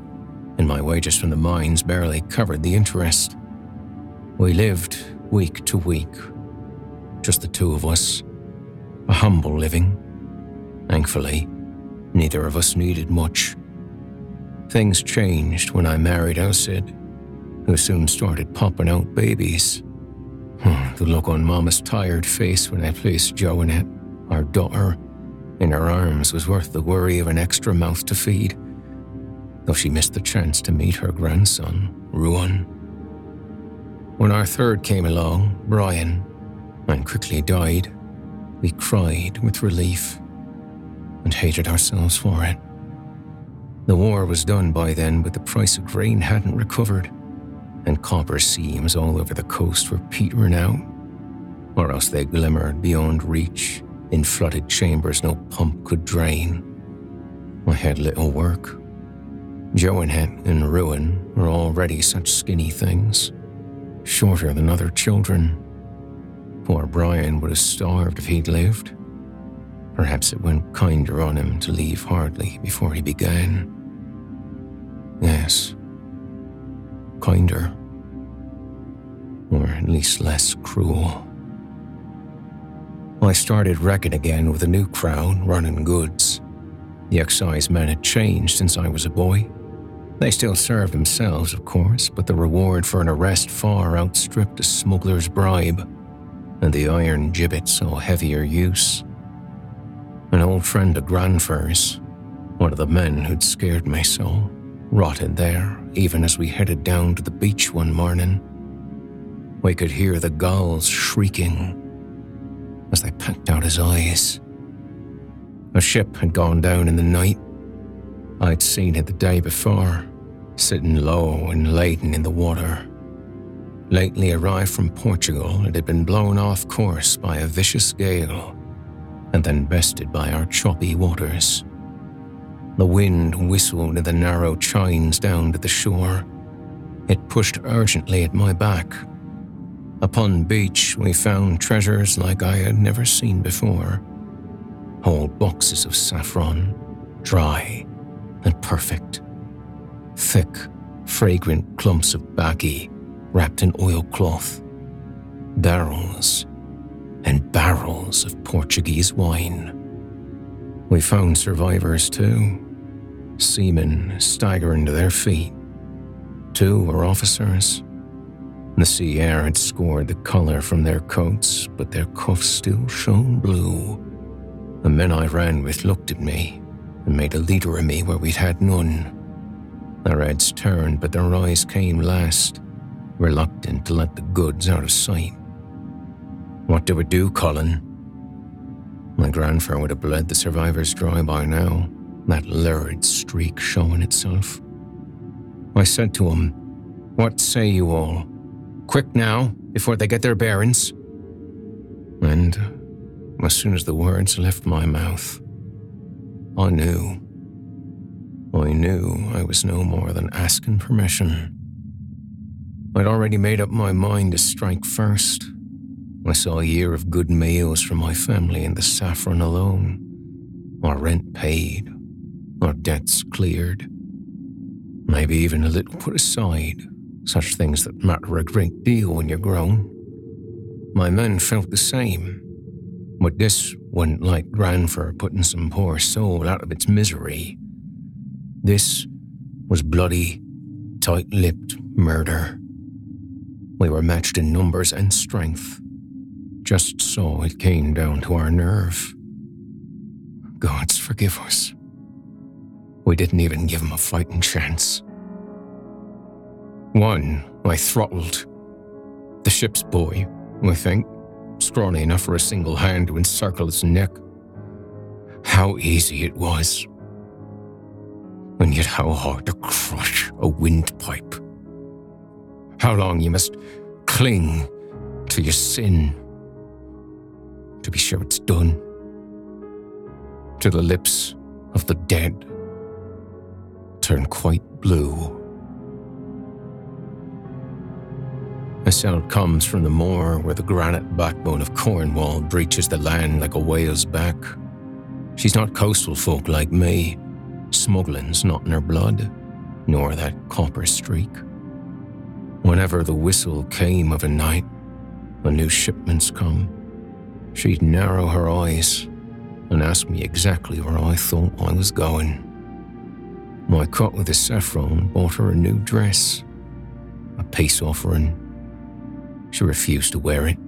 and my wages from the mines barely covered the interest. We lived week to week, just the two of us, a humble living. Thankfully, neither of us needed much. Things changed when I married Elsid, who soon started popping out babies. The look on Mama's tired face when I placed Joanette, our daughter, in her arms was worth the worry of an extra mouth to feed, though she missed the chance to meet her grandson, Ruan. When our third came along, Brian, and quickly died, we cried with relief and hated ourselves for it. The war was done by then, but the price of grain hadn't recovered, and copper seams all over the coast were petering out, or else they glimmered beyond reach in flooded chambers no pump could drain. I had little work. Joanette and Ruan were already such skinny things, shorter than other children. Poor Brian would have starved if he'd lived. Perhaps it went kinder on him to leave hardly before he began. Yes, kinder. Or at least less cruel. I started wrecking again with a new crowd running goods. The excise men had changed since I was a boy. They still served themselves, of course, but the reward for an arrest far outstripped a smuggler's bribe, and the iron gibbet saw heavier use. An old friend of Granfer's, one of the men who'd scared me so, rotted there even as we headed down to the beach one morning. We could hear the gulls shrieking as they pecked out his eyes. A ship had gone down in the night. I'd seen it the day before, sitting low and laden in the water. Lately arrived from Portugal, it had been blown off course by a vicious gale and then bested by our choppy waters. The wind whistled in the narrow chines down to the shore. It pushed urgently at my back. Upon beach, we found treasures like I had never seen before. Whole boxes of saffron, dry and perfect. Thick, fragrant clumps of baccy wrapped in oilcloth. Barrels and barrels of Portuguese wine. We found survivors too, seamen staggering to their feet. Two were officers. The sea air had scored the color from their coats, but their cuffs still shone blue. The men I ran with looked at me and made a leader of me where we'd had none. Their heads turned, but their eyes came last, reluctant to let the goods out of sight. What do we do, Colin? My grandfather would have bled the survivors dry by now, that lurid streak showing itself. I said to him, What say you all? Quick now, before they get their bearings. And as soon as the words left my mouth, I knew. I knew I was no more than asking permission. I'd already made up my mind to strike first I saw a year of good meals for my family in the saffron alone, our rent paid, our debts cleared, maybe even a little put aside, such things that matter a great deal when you're grown. My men felt the same, but this wasn't like Granfer putting some poor soul out of its misery. This was bloody, tight lipped murder. We were matched in numbers and strength just so it came down to our nerve. Gods forgive us. We didn't even give him a fighting chance. One, I throttled. The ship's boy, I think, scrawny enough for a single hand to encircle its neck. How easy it was. And yet how hard to crush a windpipe. How long you must cling to your sin to be sure it's done. To the lips of the dead turn quite blue. A sound comes from the moor where the granite backbone of Cornwall breaches the land like a whale's back. She's not coastal folk like me. Smuggling's not in her blood, nor that copper streak. Whenever the whistle came of a night, when new shipments come, she'd narrow her eyes and ask me exactly where I thought I was going. My cut with the saffron bought her a new dress, a peace offering. She refused to wear it.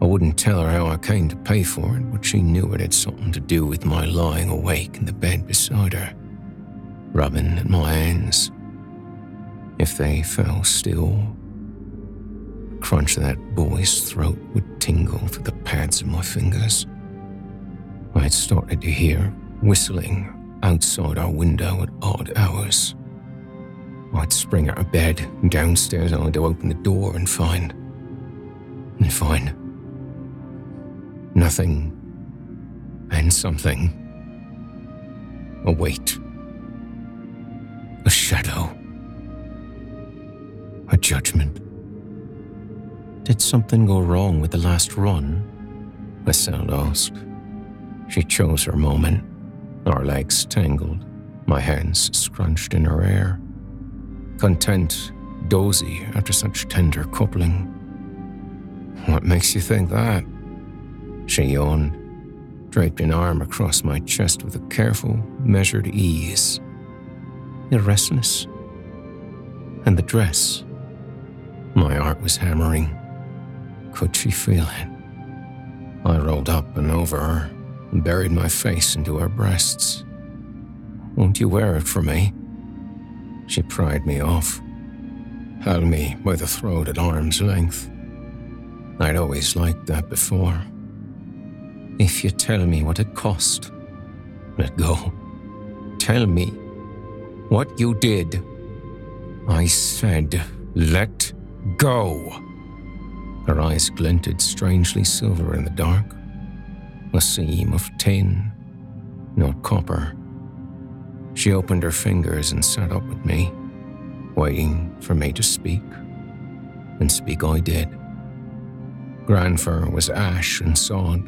I wouldn't tell her how I came to pay for it, but she knew it had something to do with my lying awake in the bed beside her, rubbing at my hands. If they fell still, the crunch of that boy's throat would tingle through the pads of my fingers. I had started to hear whistling outside our window at odd hours. I'd spring out of bed and downstairs only to open the door and find. and find. nothing and something. A weight. A shadow. A judgment. Did something go wrong with the last run? Estelle asked. She chose her moment. Our legs tangled, my hands scrunched in her hair. Content, dozy after such tender coupling. What makes you think that? She yawned, draped an arm across my chest with a careful, measured ease. You're restless. And the dress. My heart was hammering. Could she feel it? I rolled up and over her and buried my face into her breasts. Won't you wear it for me? She pried me off, held me by the throat at arm's length. I'd always liked that before. If you tell me what it cost, let go. Tell me what you did. I said, let go. Her eyes glinted strangely silver in the dark a seam of tin, not copper. She opened her fingers and sat up with me, waiting for me to speak. And speak I did. Granfer was ash and sod.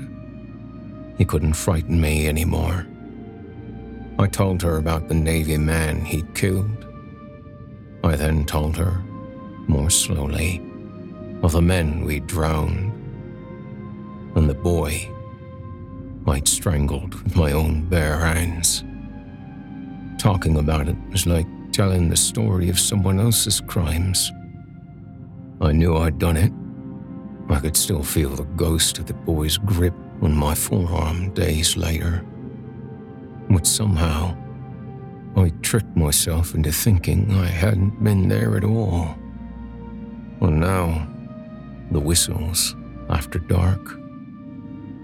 He couldn't frighten me anymore. I told her about the Navy man he'd killed. I then told her, more slowly, of the men we'd drowned and the boy I'd strangled with my own bare hands. Talking about it was like telling the story of someone else's crimes. I knew I'd done it. I could still feel the ghost of the boy's grip on my forearm days later. But somehow, I tricked myself into thinking I hadn't been there at all. And now, the whistles after dark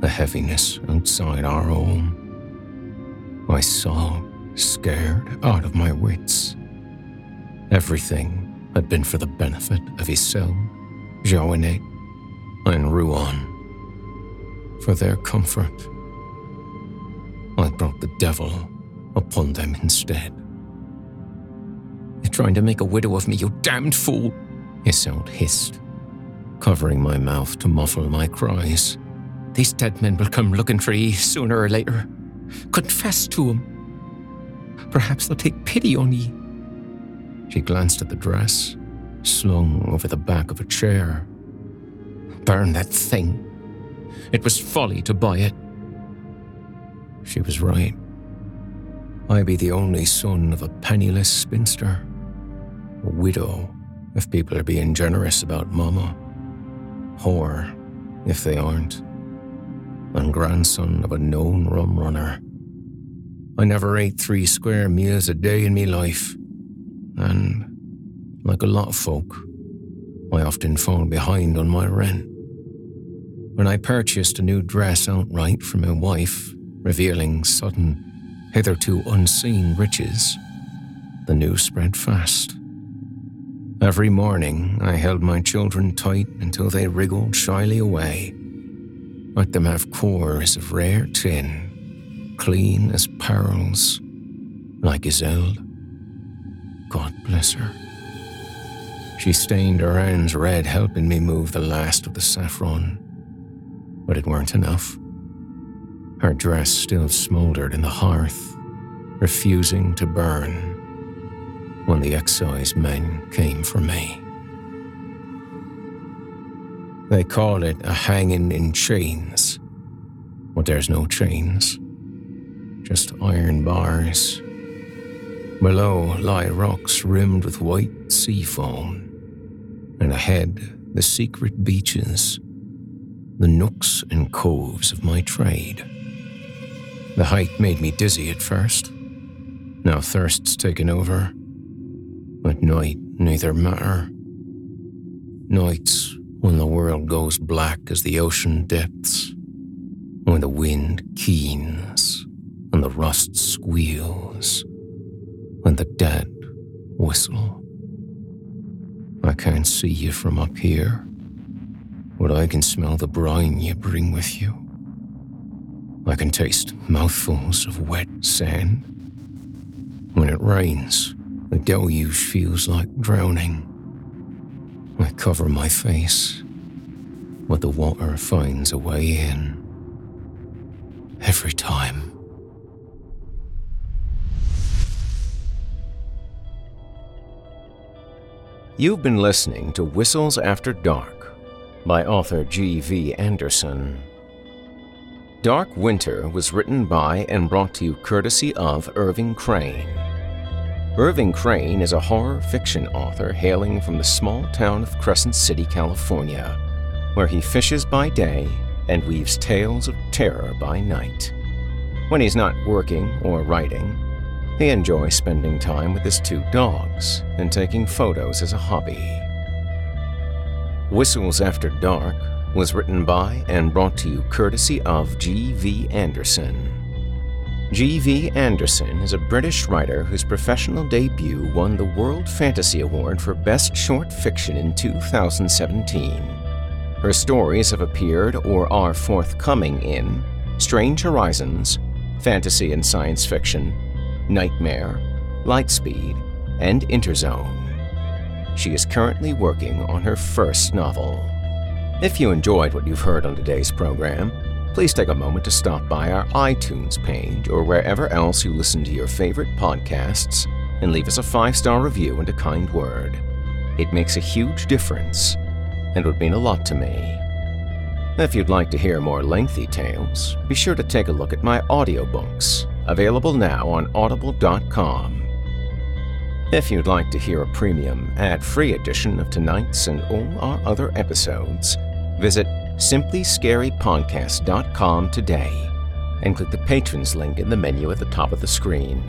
the heaviness outside our home. I sobbed, scared out of my wits. Everything had been for the benefit of Isel, Joanette, and Ruan. For their comfort, I brought the devil upon them instead. You're trying to make a widow of me, you damned fool! Isolde hissed, covering my mouth to muffle my cries. These dead men will come looking for ye sooner or later. Confess to 'em. Perhaps they'll take pity on ye. She glanced at the dress, slung over the back of a chair. Burn that thing. It was folly to buy it. She was right. I be the only son of a penniless spinster, a widow if people are being generous about Mama, whore if they aren't and grandson of a known rum runner. I never ate three square meals a day in me life, and, like a lot of folk, I often fall behind on my rent. When I purchased a new dress outright for my wife, revealing sudden, hitherto unseen riches, the news spread fast. Every morning, I held my children tight until they wriggled shyly away let them have cores of rare tin, clean as pearls, like Isolde. God bless her. She stained her hands red, helping me move the last of the saffron. But it weren't enough. Her dress still smoldered in the hearth, refusing to burn when the excise men came for me. They call it a hanging in chains, but there's no chains, just iron bars. Below lie rocks rimmed with white sea foam, and ahead the secret beaches, the nooks and coves of my trade. The height made me dizzy at first. Now thirst's taken over. At night, neither matter. Nights when the world goes black as the ocean depths, when the wind keens and the rust squeals, when the dead whistle. I can't see you from up here, but I can smell the brine you bring with you. I can taste mouthfuls of wet sand. When it rains, the deluge feels like drowning. I cover my face, but the water finds a way in. Every time. You've been listening to Whistles After Dark by author G.V. Anderson. Dark Winter was written by and brought to you courtesy of Irving Crane. Irving Crane is a horror fiction author hailing from the small town of Crescent City, California, where he fishes by day and weaves tales of terror by night. When he's not working or writing, he enjoys spending time with his two dogs and taking photos as a hobby. Whistles After Dark was written by and brought to you courtesy of G.V. Anderson. G.V. Anderson is a British writer whose professional debut won the World Fantasy Award for Best Short Fiction in 2017. Her stories have appeared or are forthcoming in Strange Horizons, Fantasy and Science Fiction, Nightmare, Lightspeed, and Interzone. She is currently working on her first novel. If you enjoyed what you've heard on today's program, please take a moment to stop by our iTunes page or wherever else you listen to your favorite podcasts and leave us a five star review and a kind word. It makes a huge difference and would mean a lot to me. If you'd like to hear more lengthy tales, be sure to take a look at my audiobooks, available now on audible.com. If you'd like to hear a premium, ad free edition of tonight's and all our other episodes, visit simplyscarypodcast.com today and click the patrons link in the menu at the top of the screen.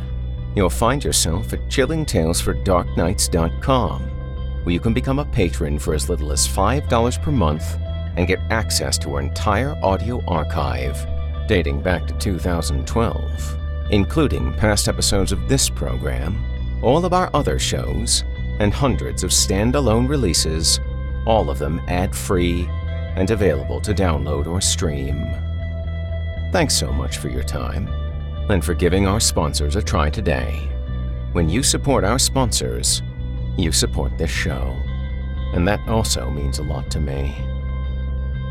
You'll find yourself at chillingtalesfordarknights.com, where you can become a patron for as little as $5 per month and get access to our entire audio archive dating back to 2012, including past episodes of this program, all of our other shows, and hundreds of standalone releases, all of them ad free and available to download or stream. Thanks so much for your time and for giving our sponsors a try today. When you support our sponsors, you support this show, and that also means a lot to me.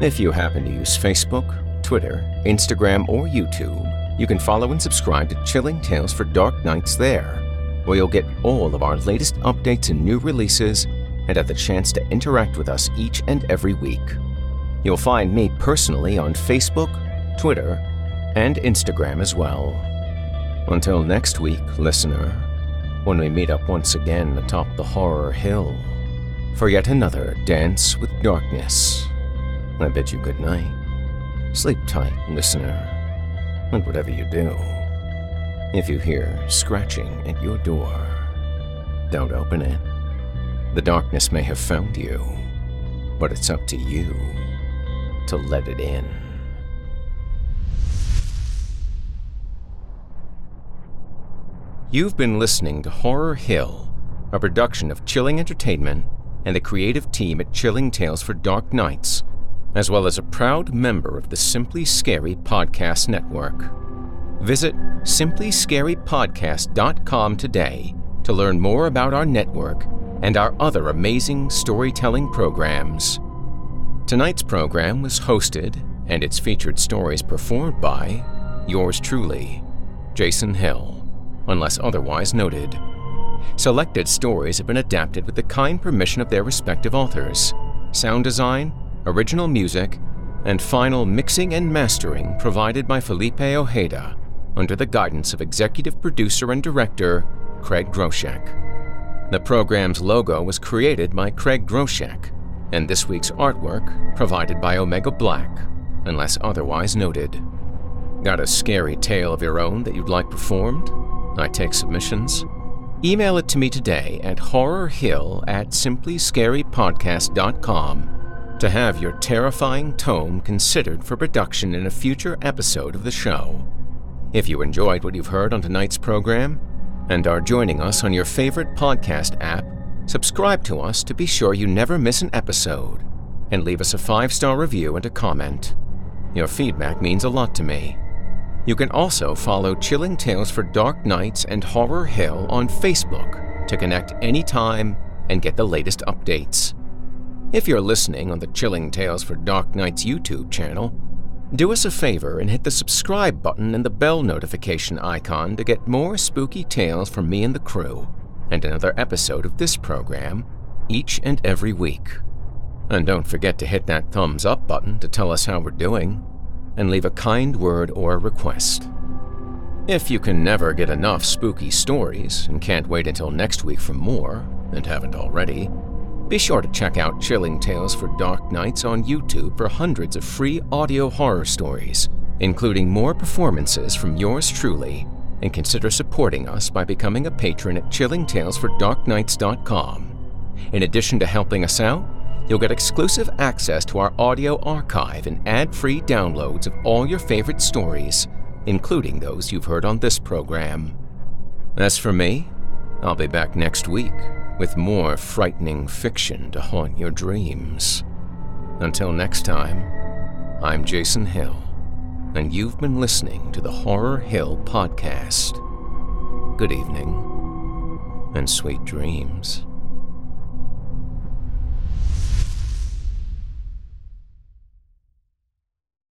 If you happen to use Facebook, Twitter, Instagram, or YouTube, you can follow and subscribe to Chilling Tales for Dark Nights there, where you'll get all of our latest updates and new releases and have the chance to interact with us each and every week. You'll find me personally on Facebook, Twitter, and Instagram as well. Until next week, listener, when we meet up once again atop the horror hill for yet another dance with darkness, I bid you good night. Sleep tight, listener, and whatever you do, if you hear scratching at your door, don't open it. The darkness may have found you, but it's up to you to let it in. You've been listening to Horror Hill, a production of Chilling Entertainment and the creative team at Chilling Tales for Dark Nights, as well as a proud member of the Simply Scary Podcast Network. Visit simplyscarypodcast.com today to learn more about our network and our other amazing storytelling programs. Tonight's program was hosted and its featured stories performed by yours truly, Jason Hill, unless otherwise noted. Selected stories have been adapted with the kind permission of their respective authors. Sound design, original music, and final mixing and mastering provided by Felipe Ojeda under the guidance of executive producer and director Craig Groshek. The program's logo was created by Craig Groshek, and this week's artwork provided by Omega Black, unless otherwise noted. Got a scary tale of your own that you'd like performed? I take submissions. Email it to me today at horrorhill at simplyscarypodcast.com to have your terrifying tome considered for production in a future episode of the show. If you enjoyed what you've heard on tonight's program and are joining us on your favorite podcast app, subscribe to us to be sure you never miss an episode and leave us a five star review and a comment. Your feedback means a lot to me. You can also follow Chilling Tales for Dark Nights and Horror Hill on Facebook to connect anytime and get the latest updates. If you're listening on the Chilling Tales for Dark Nights YouTube channel, do us a favor and hit the subscribe button and the bell notification icon to get more spooky tales from me and the crew, and another episode of this program each and every week. And don't forget to hit that thumbs up button to tell us how we're doing, and leave a kind word or request. If you can never get enough spooky stories and can't wait until next week for more, and haven't already, be sure to check out Chilling Tales for Dark Nights on YouTube for hundreds of free audio horror stories, including more performances from yours truly, and consider supporting us by becoming a patron at chillingtalesfordarknights.com. In addition to helping us out, you'll get exclusive access to our audio archive and ad-free downloads of all your favorite stories, including those you've heard on this program. As for me, I'll be back next week with more frightening fiction to haunt your dreams. Until next time, I'm Jason Hill, and you've been listening to the Horror Hill Podcast. Good evening, and sweet dreams.